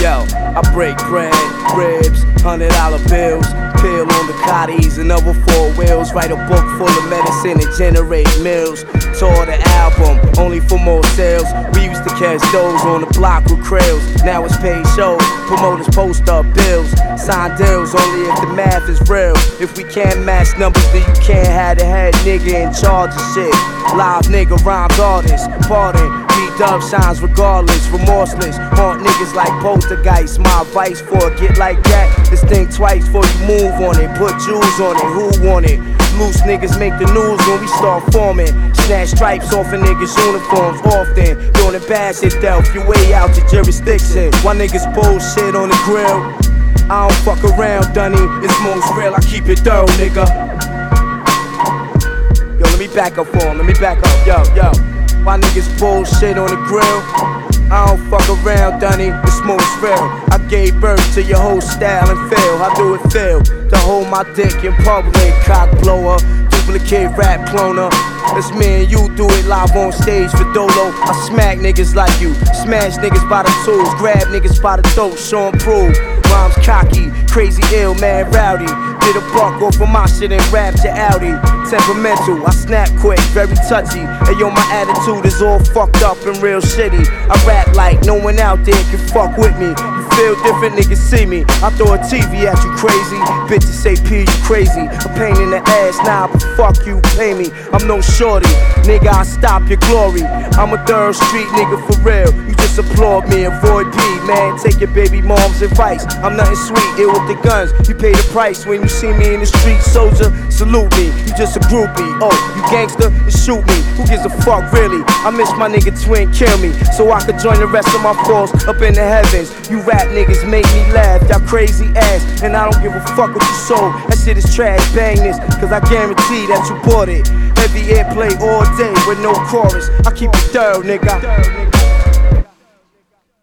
Yo, I break bread, ribs, hundred dollar bills, pill on the cotties and other four wheels. Write a book full of medicine and generate mills. Tour the album, only for more sales. We used to catch those on the block with krills. Now it's paid shows, promoters post up bills, sign deals only if the math is real. If we can't match numbers, then you can't have the head nigga in charge of shit. Live nigga, rhyme artist, pardon. B-dub shines regardless, remorseless. Niggas like poltergeist. My advice for a get like that, that is think twice before you move on it. Put jewels on it, who want it? Loose niggas make the news when we start forming. Snatch stripes off of niggas' uniforms often. Doing the bad shit, Delph, your way out to jurisdiction. Why niggas bullshit on the grill? I don't fuck around, Dunny. It's most real, I keep it thorough, nigga. Yo, let me back up for him, let me back up, yo, yo. Why niggas bullshit on the grill? I don't around, Dunny, it's most real. I gave birth to your whole style and feel. How do it feel to hold my dick in public? Cock blower, duplicate rap cloner. It's me and you do it live on stage for Dolo. I smack niggas like you, smash niggas by the tools, grab niggas by the throat, show 'em prove. Rhymes cocky, crazy ill, man rowdy. Did a off of my shit and rapped your Audi. Temperamental, I snap quick, very touchy. And yo, my attitude is all fucked up and real shitty. I rap like no one out there can fuck with me. You feel different, niggas see me. I throw a TV at you crazy. Bitches say P, you crazy. A pain in the ass, nah, but fuck you, pay me. I'm no shorty, nigga, I stop your glory. I'm a third street nigga for real. You just applaud me, avoid P, man. Take your baby mom's advice. I'm nothing sweet, ill with the guns. You pay the price when you see me in the street, soldier. Salute me, you just a groupie. Oh, you gangster, then shoot me. Who gives a fuck, really? I miss my nigga twin, kill me. So I could join the rest of my force up in the heavens. You rap niggas make me laugh, y'all crazy ass. And I don't give a fuck what you sold. That shit is trash, bang this, cause I guarantee that you bought it. Heavy airplay all day with no chorus. I keep it thorough, nigga.